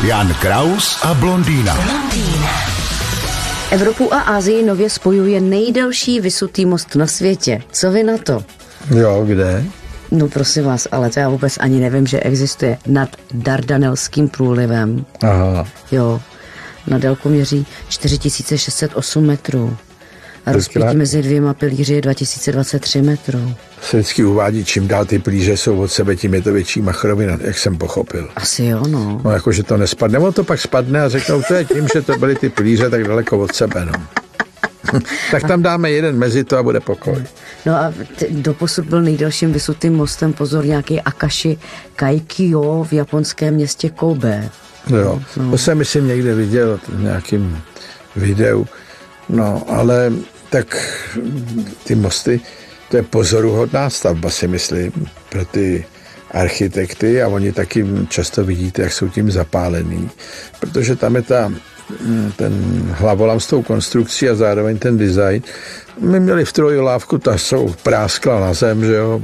Jan Kraus a blondýna. Evropu a Asii nově spojuje nejdelší vysutý most na světě. Co vy na to? Jo, kde? No prosím vás, ale to já vůbec ani nevím, že existuje nad Dardanelským průlivem. Aha. Jo, na délku měří 4608 metrů. A rozpětí mezi dvěma pilíři je 2023 metrů. Se vždycky uvádí, čím dál ty plíže jsou od sebe, tím je to větší machrovina, jak jsem pochopil. Asi jo, no. No jako, že to nespadne, ono to pak spadne a řeknou, to je tím, že to byly ty plíře tak daleko od sebe, no. tak tam dáme jeden mezi to a bude pokoj. No a t- doposud byl nejdelším vysutým mostem, pozor, nějaký Akashi Kaikyo v japonském městě Kobe. Jo, to jsem myslím někde viděl v nějakým videu. No, ale tak ty mosty, to je pozoruhodná stavba, si myslím, pro ty architekty a oni taky často vidíte, jak jsou tím zapálený, protože tam je ta, mm, ten hlavolam s tou konstrukcí a zároveň ten design. My měli v troji lávku, ta jsou práskla na zem, že jo.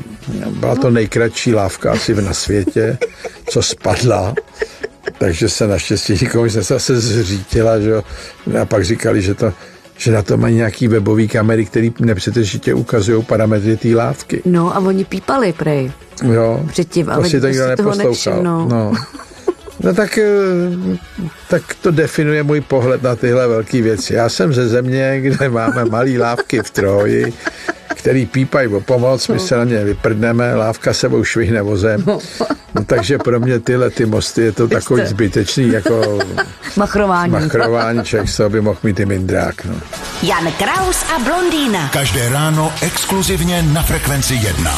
Byla to nejkratší lávka asi na světě, co spadla takže se naštěstí nikomu se zase zřítila, že jo. A pak říkali, že, to, že na to mají nějaký webový kamery, který nepřetržitě ukazují parametry té lávky. No a oni pípali prej. Jo, Předtím, to ale si to nikdo neposlouchal. nevšimnul. No. no tak, eh, tak to definuje můj pohled na tyhle velké věci. Já jsem ze země, kde máme malé lávky v Troji, který pípají o pomoc, my se na ně vyprdneme, lávka sebou švihne vozem. No, takže pro mě tyhle ty mosty je to takový jste- zbytečný jako Machrování. machrování, člověk toho by mohl mít i mindrák. No. Jan Kraus a blondýna. Každé ráno exkluzivně na Frekvenci 1.